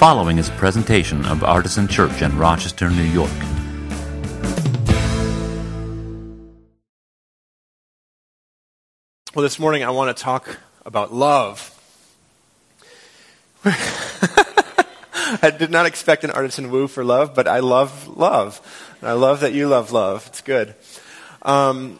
following is a presentation of Artisan Church in Rochester, New York. Well, this morning I want to talk about love. I did not expect an artisan woo for love, but I love love. And I love that you love love. It's good. Um,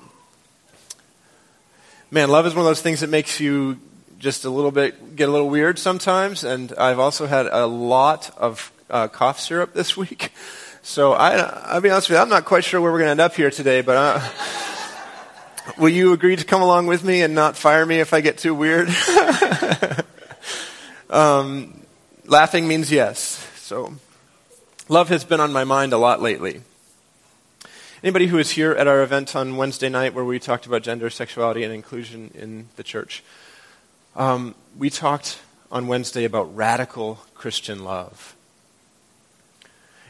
man, love is one of those things that makes you just a little bit, get a little weird sometimes. And I've also had a lot of uh, cough syrup this week. So I, I'll be honest with you, I'm not quite sure where we're going to end up here today, but uh, will you agree to come along with me and not fire me if I get too weird? um, laughing means yes. So love has been on my mind a lot lately. Anybody who was here at our event on Wednesday night where we talked about gender, sexuality, and inclusion in the church, um, we talked on Wednesday about radical Christian love.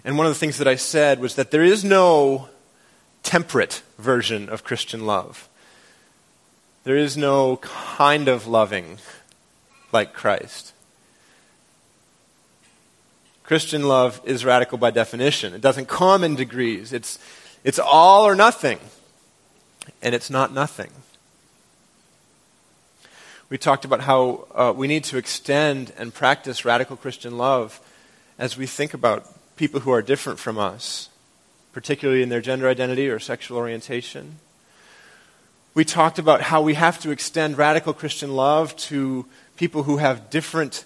And one of the things that I said was that there is no temperate version of Christian love. There is no kind of loving like Christ. Christian love is radical by definition. It doesn't come in degrees. It's, it's all or nothing. And it's not nothing. We talked about how uh, we need to extend and practice radical Christian love as we think about people who are different from us, particularly in their gender identity or sexual orientation. We talked about how we have to extend radical Christian love to people who have different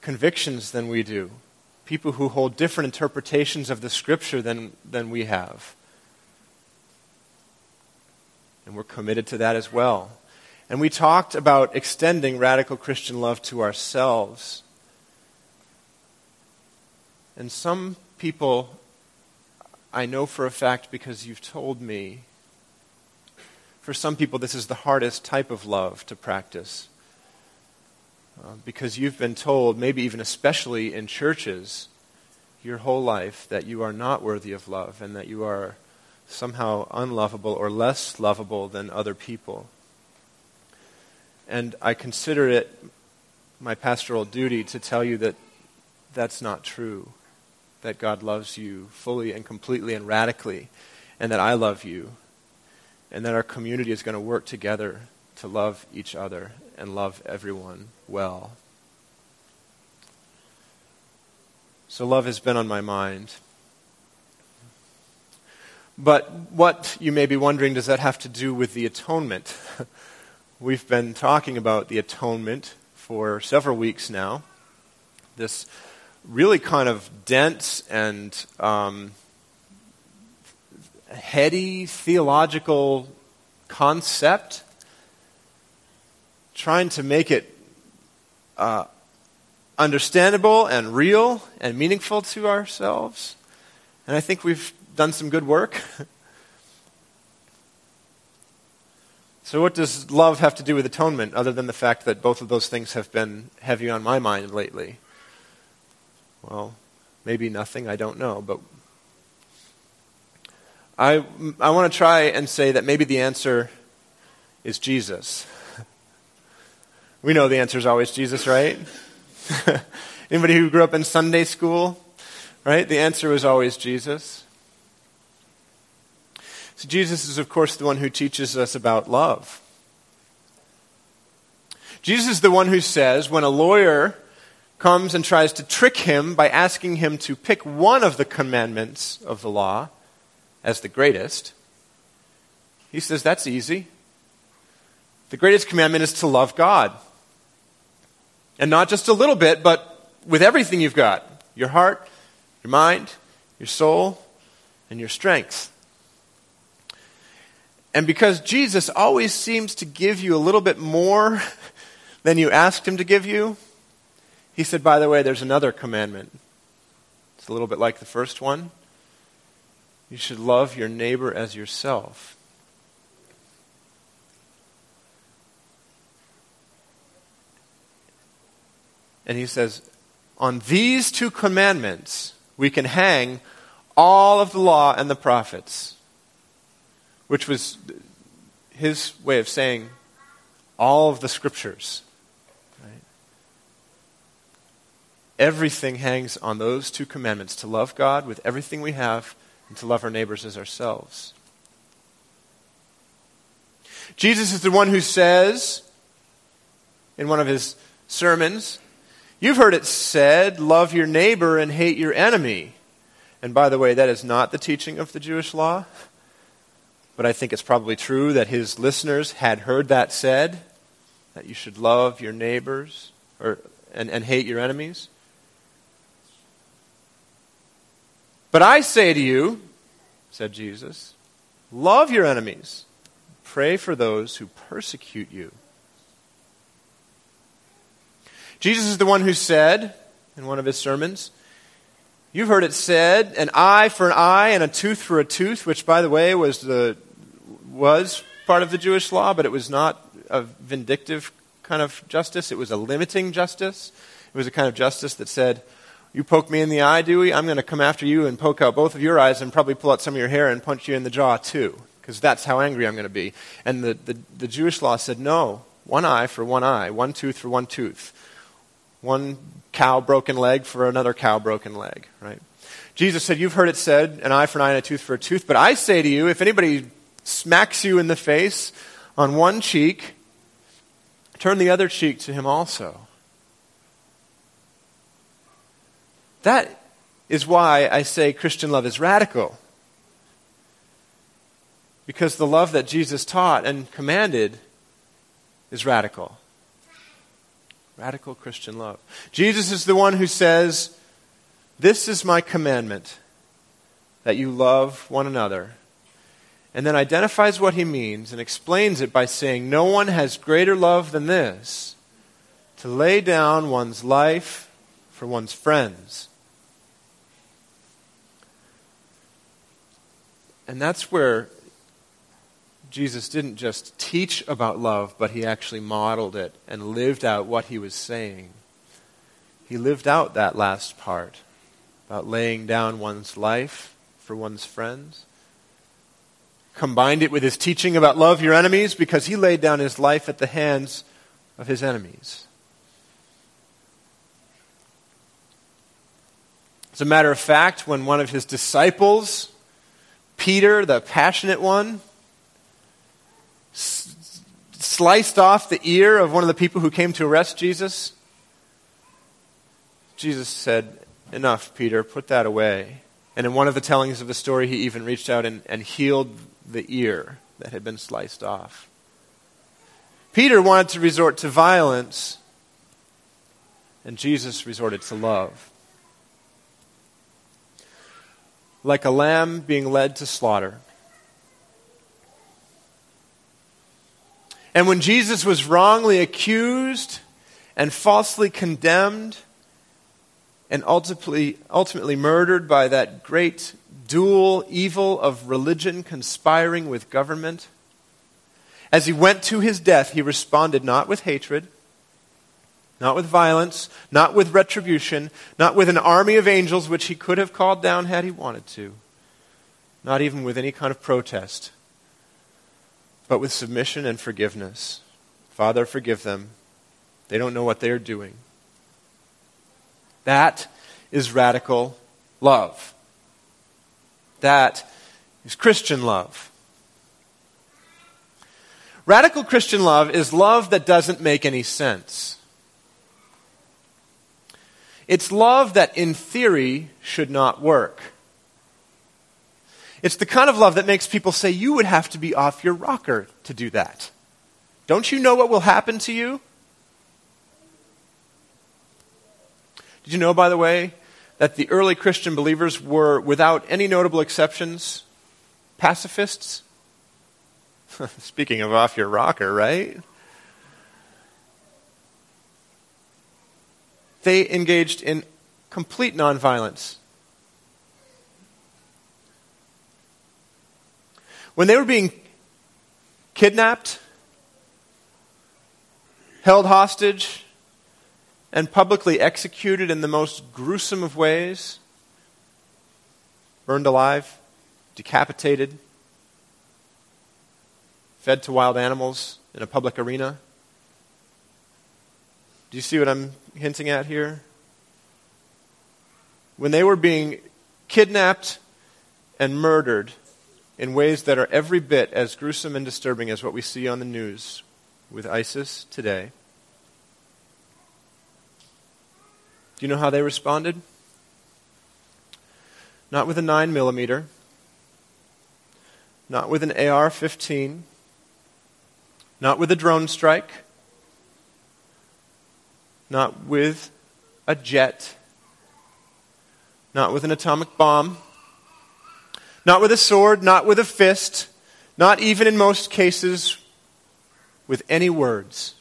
convictions than we do, people who hold different interpretations of the scripture than, than we have. And we're committed to that as well. And we talked about extending radical Christian love to ourselves. And some people, I know for a fact because you've told me, for some people, this is the hardest type of love to practice. Uh, because you've been told, maybe even especially in churches, your whole life, that you are not worthy of love and that you are somehow unlovable or less lovable than other people. And I consider it my pastoral duty to tell you that that's not true. That God loves you fully and completely and radically, and that I love you, and that our community is going to work together to love each other and love everyone well. So, love has been on my mind. But what, you may be wondering, does that have to do with the atonement? We've been talking about the atonement for several weeks now. This really kind of dense and um, heady theological concept, trying to make it uh, understandable and real and meaningful to ourselves. And I think we've done some good work. so, what does love have to do with atonement, other than the fact that both of those things have been heavy on my mind lately? Well, maybe nothing, I don't know. But I, I want to try and say that maybe the answer is Jesus. we know the answer is always Jesus, right? Anybody who grew up in Sunday school, right? The answer was always Jesus. So Jesus is, of course, the one who teaches us about love. Jesus is the one who says when a lawyer comes and tries to trick him by asking him to pick one of the commandments of the law as the greatest, he says, That's easy. The greatest commandment is to love God. And not just a little bit, but with everything you've got your heart, your mind, your soul, and your strength. And because Jesus always seems to give you a little bit more than you asked him to give you, he said, by the way, there's another commandment. It's a little bit like the first one. You should love your neighbor as yourself. And he says, on these two commandments, we can hang all of the law and the prophets which was his way of saying all of the scriptures. Everything hangs on those two commandments to love God with everything we have and to love our neighbors as ourselves. Jesus is the one who says in one of his sermons, You've heard it said, love your neighbor and hate your enemy. And by the way, that is not the teaching of the Jewish law. But I think it's probably true that his listeners had heard that said, that you should love your neighbors or, and, and hate your enemies. But I say to you, said Jesus, love your enemies, pray for those who persecute you. Jesus is the one who said in one of his sermons, You've heard it said, an eye for an eye and a tooth for a tooth, which, by the way, was, the, was part of the Jewish law, but it was not a vindictive kind of justice. It was a limiting justice. It was a kind of justice that said, You poke me in the eye, Dewey, I'm going to come after you and poke out both of your eyes and probably pull out some of your hair and punch you in the jaw, too, because that's how angry I'm going to be. And the, the, the Jewish law said, No, one eye for one eye, one tooth for one tooth one cow broken leg for another cow broken leg, right? Jesus said, You've heard it said, an eye for an eye and a tooth for a tooth. But I say to you, if anybody smacks you in the face on one cheek, turn the other cheek to him also. That is why I say Christian love is radical. Because the love that Jesus taught and commanded is radical. Radical Christian love. Jesus is the one who says, This is my commandment, that you love one another. And then identifies what he means and explains it by saying, No one has greater love than this to lay down one's life for one's friends. And that's where Jesus didn't just teach about love, but he actually modeled it and lived out what he was saying. He lived out that last part about laying down one's life for one's friends. Combined it with his teaching about love your enemies because he laid down his life at the hands of his enemies. As a matter of fact, when one of his disciples, Peter, the passionate one, sliced off the ear of one of the people who came to arrest Jesus? Jesus said, Enough, Peter, put that away. And in one of the tellings of the story, he even reached out and, and healed the ear that had been sliced off. Peter wanted to resort to violence, and Jesus resorted to love. Like a lamb being led to slaughter, And when Jesus was wrongly accused and falsely condemned and ultimately, ultimately murdered by that great dual evil of religion conspiring with government, as he went to his death, he responded not with hatred, not with violence, not with retribution, not with an army of angels, which he could have called down had he wanted to, not even with any kind of protest but with submission and forgiveness. Father, forgive them. They don't know what they are doing. That is radical love. That is Christian love. Radical Christian love is love that doesn't make any sense. It's love that, in theory, should not work. It's the kind of love that makes people say, You would have to be off your rocker to do that. Don't you know what will happen to you? Did you know, by the way, that the early Christian believers were, without any notable exceptions, pacifists? Speaking of off your rocker, right? They engaged in complete nonviolence When they were being kidnapped, held hostage, and publicly executed in the most gruesome of ways, burned alive, decapitated, fed to wild animals in a public arena. Do you see what I'm hinting at here? when they were being kidnapped and murdered in ways that are every bit as gruesome and disturbing as what we see on the news with ISIS today. Do you know how they responded? Not with a 9 millimeter, not with an AR 15, not with a drone strike, not with a jet, not with an atomic bomb, not with a sword, not with a fist, not even in most cases with any words.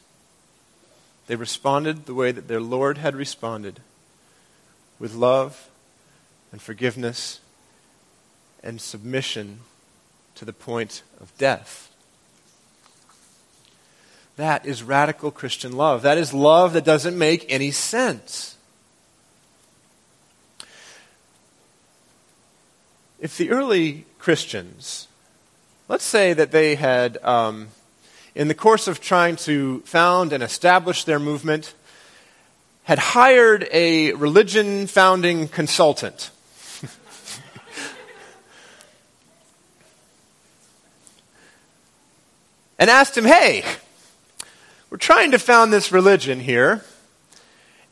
They responded the way that their Lord had responded with love and forgiveness and submission to the point of death. That is radical Christian love. That is love that doesn't make any sense. If the early Christians, let's say that they had, um, in the course of trying to found and establish their movement, had hired a religion founding consultant. and asked him, hey, we're trying to found this religion here,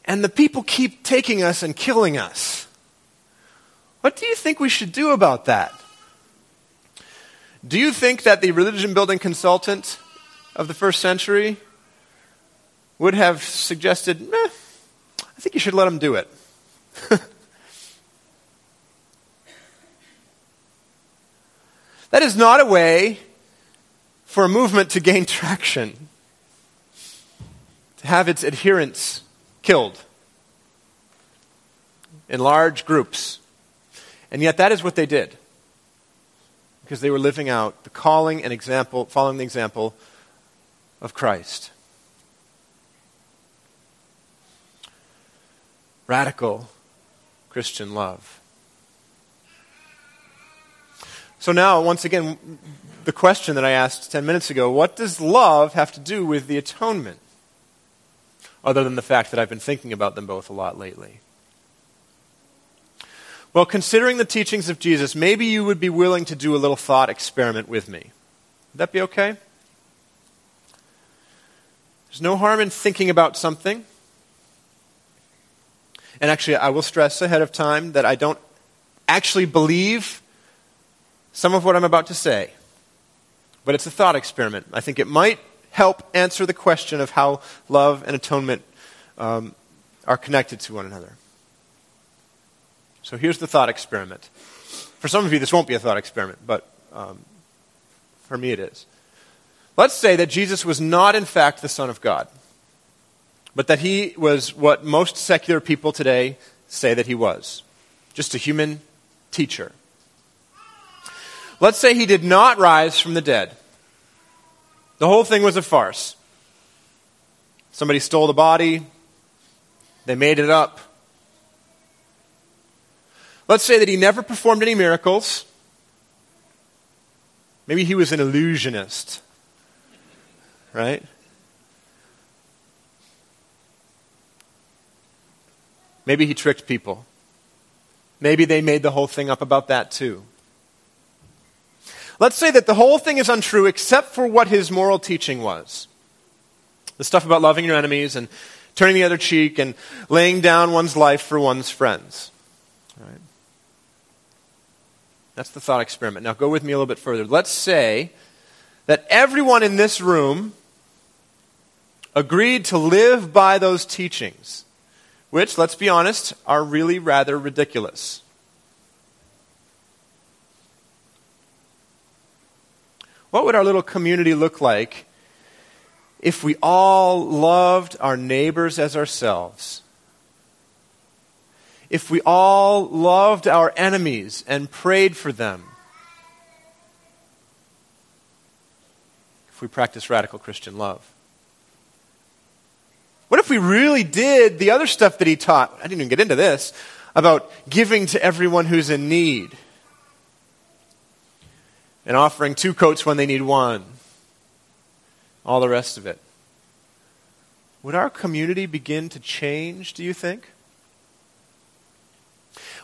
and the people keep taking us and killing us. What do you think we should do about that? Do you think that the religion building consultant of the first century would have suggested, eh, I think you should let them do it? that is not a way for a movement to gain traction to have its adherents killed in large groups. And yet, that is what they did. Because they were living out the calling and example, following the example of Christ. Radical Christian love. So, now, once again, the question that I asked 10 minutes ago what does love have to do with the atonement? other than the fact that I've been thinking about them both a lot lately. Well, considering the teachings of Jesus, maybe you would be willing to do a little thought experiment with me. Would that be okay? There's no harm in thinking about something. And actually, I will stress ahead of time that I don't actually believe some of what I'm about to say. But it's a thought experiment. I think it might help answer the question of how love and atonement um, are connected to one another. So here's the thought experiment. For some of you, this won't be a thought experiment, but um, for me it is. Let's say that Jesus was not, in fact, the Son of God, but that he was what most secular people today say that he was just a human teacher. Let's say he did not rise from the dead. The whole thing was a farce. Somebody stole the body, they made it up. Let's say that he never performed any miracles. Maybe he was an illusionist, right? Maybe he tricked people. Maybe they made the whole thing up about that too. Let's say that the whole thing is untrue except for what his moral teaching was. The stuff about loving your enemies and turning the other cheek and laying down one's life for one's friends. Right? That's the thought experiment. Now go with me a little bit further. Let's say that everyone in this room agreed to live by those teachings, which, let's be honest, are really rather ridiculous. What would our little community look like if we all loved our neighbors as ourselves? If we all loved our enemies and prayed for them? If we practice radical Christian love? What if we really did the other stuff that he taught? I didn't even get into this about giving to everyone who's in need and offering two coats when they need one, all the rest of it. Would our community begin to change, do you think?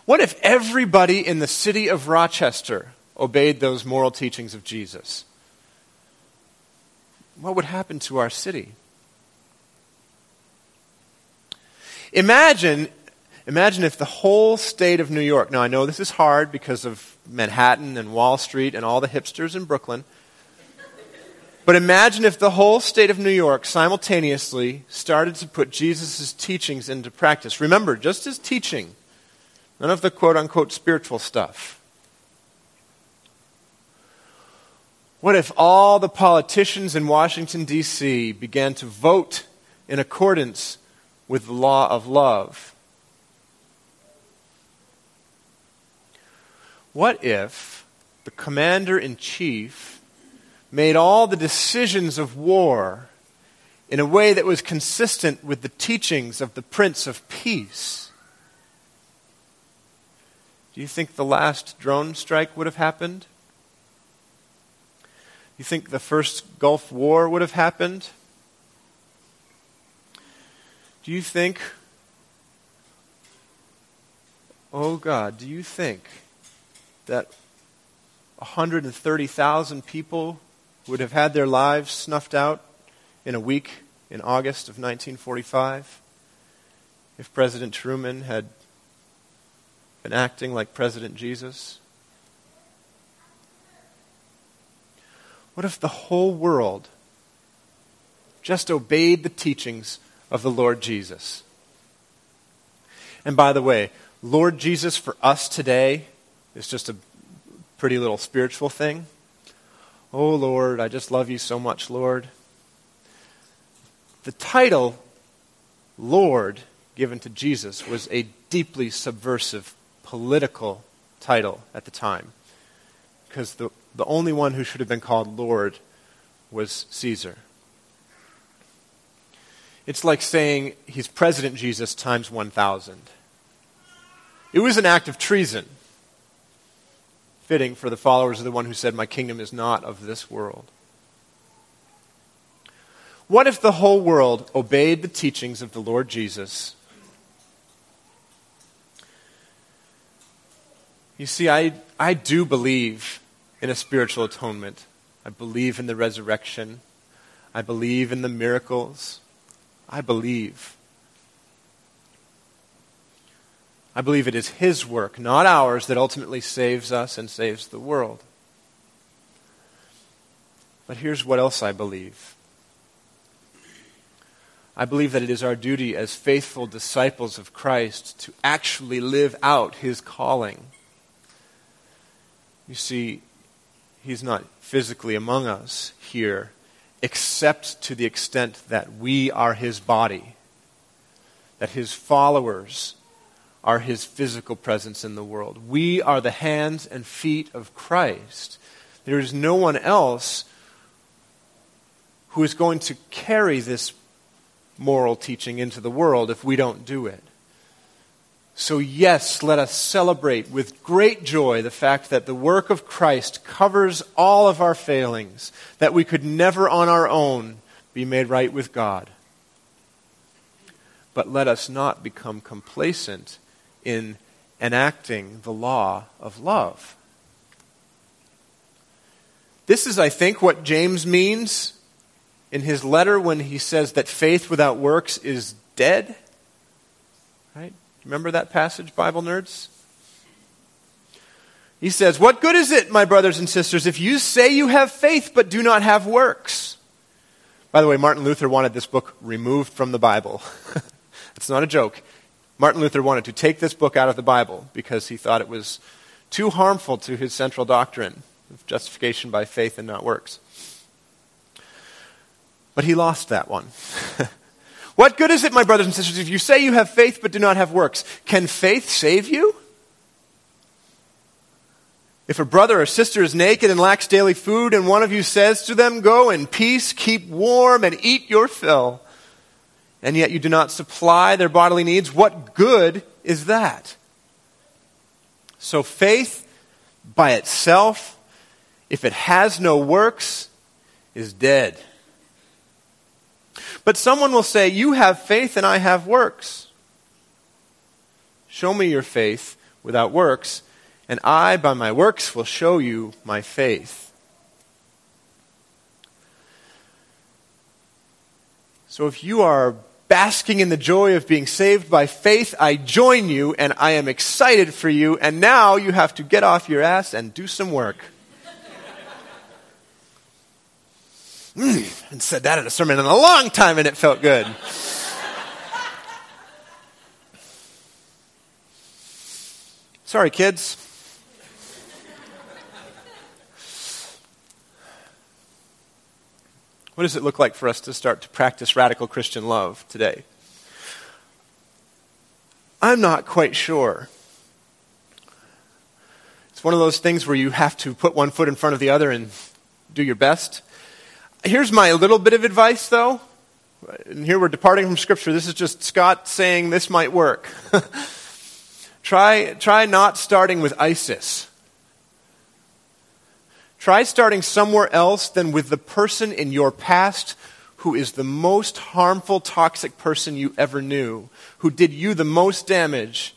What if everybody in the city of Rochester obeyed those moral teachings of Jesus? What would happen to our city? Imagine, imagine if the whole state of New York, now I know this is hard because of Manhattan and Wall Street and all the hipsters in Brooklyn, but imagine if the whole state of New York simultaneously started to put Jesus' teachings into practice. Remember, just his teaching, none of the quote unquote spiritual stuff. What if all the politicians in Washington, D.C. began to vote in accordance with the law of love. What if the commander in chief made all the decisions of war in a way that was consistent with the teachings of the Prince of Peace? Do you think the last drone strike would have happened? You think the first Gulf War would have happened? Do you think, oh God, do you think that 130,000 people would have had their lives snuffed out in a week in August of 1945 if President Truman had been acting like President Jesus? What if the whole world just obeyed the teachings of the Lord Jesus. And by the way, Lord Jesus for us today is just a pretty little spiritual thing. Oh, Lord, I just love you so much, Lord. The title, Lord, given to Jesus, was a deeply subversive political title at the time. Because the, the only one who should have been called Lord was Caesar. It's like saying he's President Jesus times 1,000. It was an act of treason, fitting for the followers of the one who said, My kingdom is not of this world. What if the whole world obeyed the teachings of the Lord Jesus? You see, I, I do believe in a spiritual atonement. I believe in the resurrection. I believe in the miracles. I believe. I believe it is His work, not ours, that ultimately saves us and saves the world. But here's what else I believe I believe that it is our duty as faithful disciples of Christ to actually live out His calling. You see, He's not physically among us here except to the extent that we are his body, that his followers are his physical presence in the world. We are the hands and feet of Christ. There is no one else who is going to carry this moral teaching into the world if we don't do it. So, yes, let us celebrate with great joy the fact that the work of Christ covers all of our failings, that we could never on our own be made right with God. But let us not become complacent in enacting the law of love. This is, I think, what James means in his letter when he says that faith without works is dead. Right? Remember that passage, Bible nerds? He says, What good is it, my brothers and sisters, if you say you have faith but do not have works? By the way, Martin Luther wanted this book removed from the Bible. it's not a joke. Martin Luther wanted to take this book out of the Bible because he thought it was too harmful to his central doctrine of justification by faith and not works. But he lost that one. What good is it, my brothers and sisters, if you say you have faith but do not have works? Can faith save you? If a brother or sister is naked and lacks daily food, and one of you says to them, Go in peace, keep warm, and eat your fill, and yet you do not supply their bodily needs, what good is that? So faith by itself, if it has no works, is dead. But someone will say, You have faith and I have works. Show me your faith without works, and I, by my works, will show you my faith. So if you are basking in the joy of being saved by faith, I join you and I am excited for you, and now you have to get off your ass and do some work. Mm, and said that in a sermon in a long time and it felt good. Sorry, kids. What does it look like for us to start to practice radical Christian love today? I'm not quite sure. It's one of those things where you have to put one foot in front of the other and do your best. Here's my little bit of advice, though. And here we're departing from Scripture. This is just Scott saying this might work. try, try not starting with ISIS. Try starting somewhere else than with the person in your past who is the most harmful, toxic person you ever knew, who did you the most damage,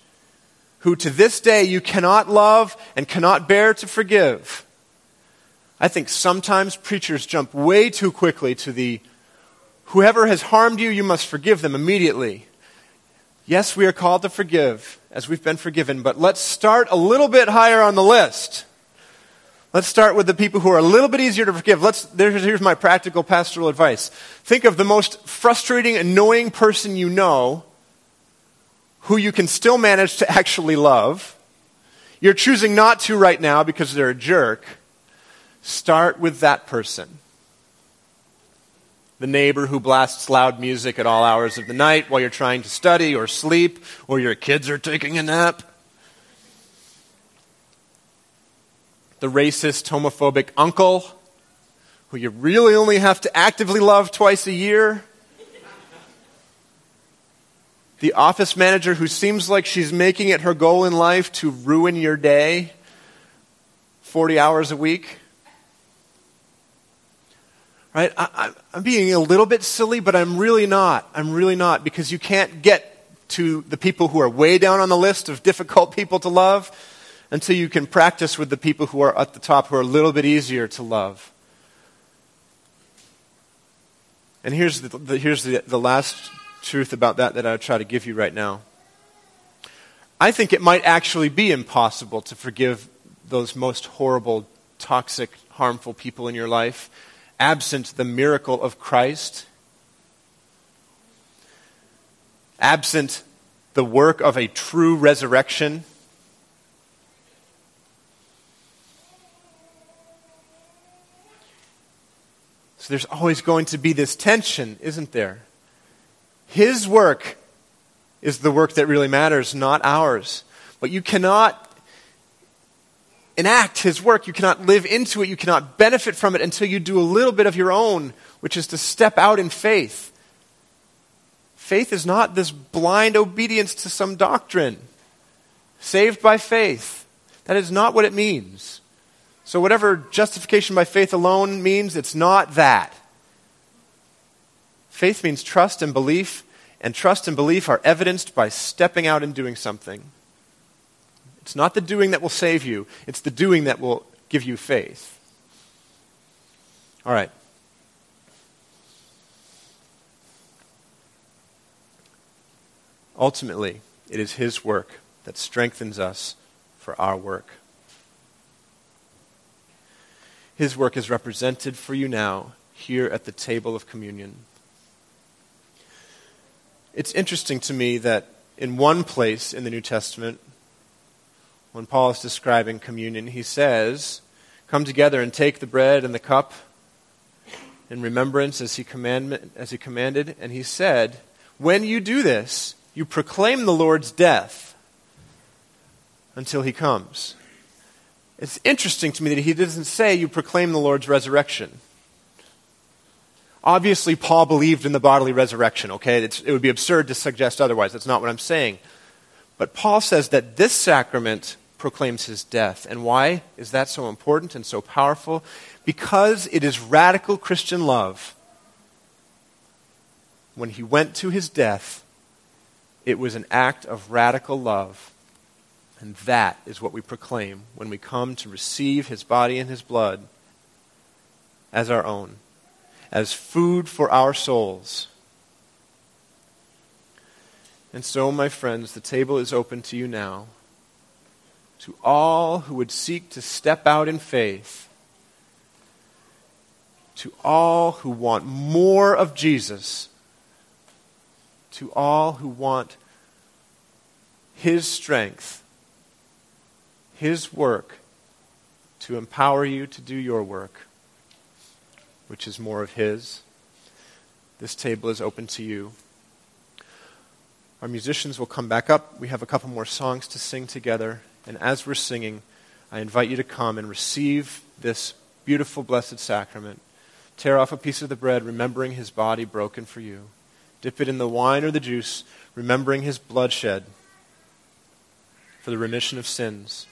who to this day you cannot love and cannot bear to forgive. I think sometimes preachers jump way too quickly to the whoever has harmed you, you must forgive them immediately. Yes, we are called to forgive as we've been forgiven, but let's start a little bit higher on the list. Let's start with the people who are a little bit easier to forgive. Let's, here's my practical pastoral advice. Think of the most frustrating, annoying person you know who you can still manage to actually love. You're choosing not to right now because they're a jerk. Start with that person. The neighbor who blasts loud music at all hours of the night while you're trying to study or sleep or your kids are taking a nap. the racist, homophobic uncle who you really only have to actively love twice a year. The office manager who seems like she's making it her goal in life to ruin your day 40 hours a week. Right? I, am being a little bit silly, but I'm really not. I'm really not because you can't get to the people who are way down on the list of difficult people to love until you can practice with the people who are at the top who are a little bit easier to love. And here's the, the here's the, the last truth about that that I'll try to give you right now. I think it might actually be impossible to forgive those most horrible, toxic, harmful people in your life absent the miracle of Christ, absent the work of a true resurrection So there's always going to be this tension, isn't there? His work is the work that really matters, not ours. But you cannot enact his work. You cannot live into it. You cannot benefit from it until you do a little bit of your own, which is to step out in faith. Faith is not this blind obedience to some doctrine. Saved by faith. That is not what it means. So, whatever justification by faith alone means, it's not that. Faith means trust and belief, and trust and belief are evidenced by stepping out and doing something. It's not the doing that will save you, it's the doing that will give you faith. All right. Ultimately, it is His work that strengthens us for our work. His work is represented for you now here at the table of communion. It's interesting to me that in one place in the New Testament, when Paul is describing communion, he says, Come together and take the bread and the cup in remembrance as he, as he commanded. And he said, When you do this, you proclaim the Lord's death until he comes. It's interesting to me that he doesn't say you proclaim the Lord's resurrection. Obviously, Paul believed in the bodily resurrection, okay? It's, it would be absurd to suggest otherwise. That's not what I'm saying. But Paul says that this sacrament proclaims his death. And why is that so important and so powerful? Because it is radical Christian love. When he went to his death, it was an act of radical love And that is what we proclaim when we come to receive his body and his blood as our own, as food for our souls. And so, my friends, the table is open to you now. To all who would seek to step out in faith, to all who want more of Jesus, to all who want His strength his work to empower you to do your work, which is more of His. This table is open to you. Our musicians will come back up. We have a couple more songs to sing together. And as we're singing, I invite you to come and receive this beautiful, blessed sacrament. Tear off a piece of the bread, remembering his body broken for you. Dip it in the wine or the juice, remembering his blood shed for the remission of sins.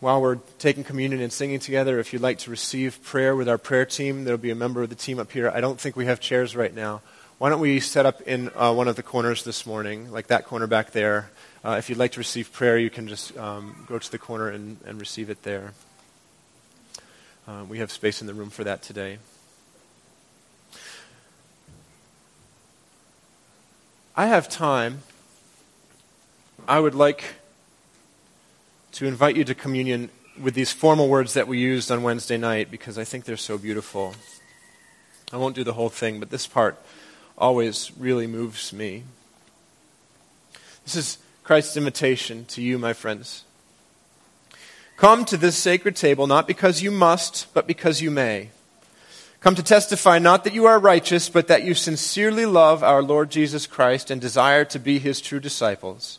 while we're taking communion and singing together, if you'd like to receive prayer with our prayer team, there'll be a member of the team up here. I don't think we have chairs right now. Why don't we set up in uh, one of the corners this morning, like that corner back there? Uh, if you'd like to receive prayer, you can just um, go to the corner and, and receive it there. Uh, we have space in the room for that today. I have time. I would like to invite you to communion with these formal words that we used on Wednesday night because I think they're so beautiful. I won't do the whole thing, but this part always really moves me. This is Christ's invitation to you, my friends. Come to this sacred table not because you must, but because you may. Come to testify not that you are righteous, but that you sincerely love our Lord Jesus Christ and desire to be his true disciples.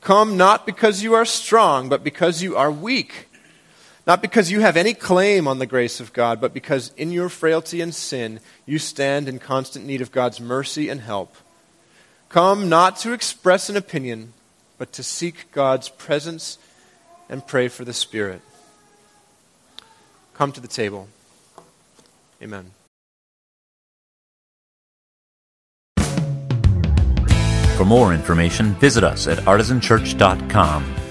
Come not because you are strong, but because you are weak. Not because you have any claim on the grace of God, but because in your frailty and sin you stand in constant need of God's mercy and help. Come not to express an opinion, but to seek God's presence and pray for the Spirit. Come to the table. Amen. For more information, visit us at artisanchurch.com.